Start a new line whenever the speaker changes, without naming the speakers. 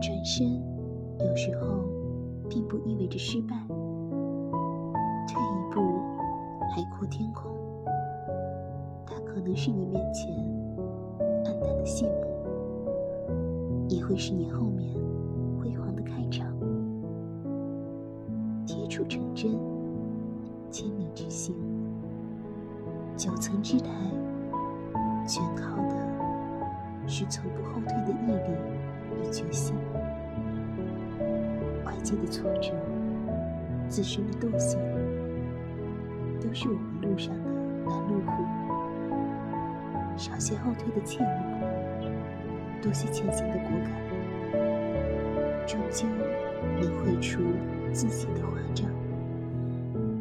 转身有时候并不意味着失败。退一步，海阔天空，它可能是你面前暗淡的谢幕，也会是你后面辉煌的开场。铁杵成针，千里之行，九层之台，全靠的是从不后退的毅力与决心。外界的挫折，自身的惰性，都是我们路上的拦路虎。少些后退的怯懦，多些前行的果敢，终究能绘出自己的华章。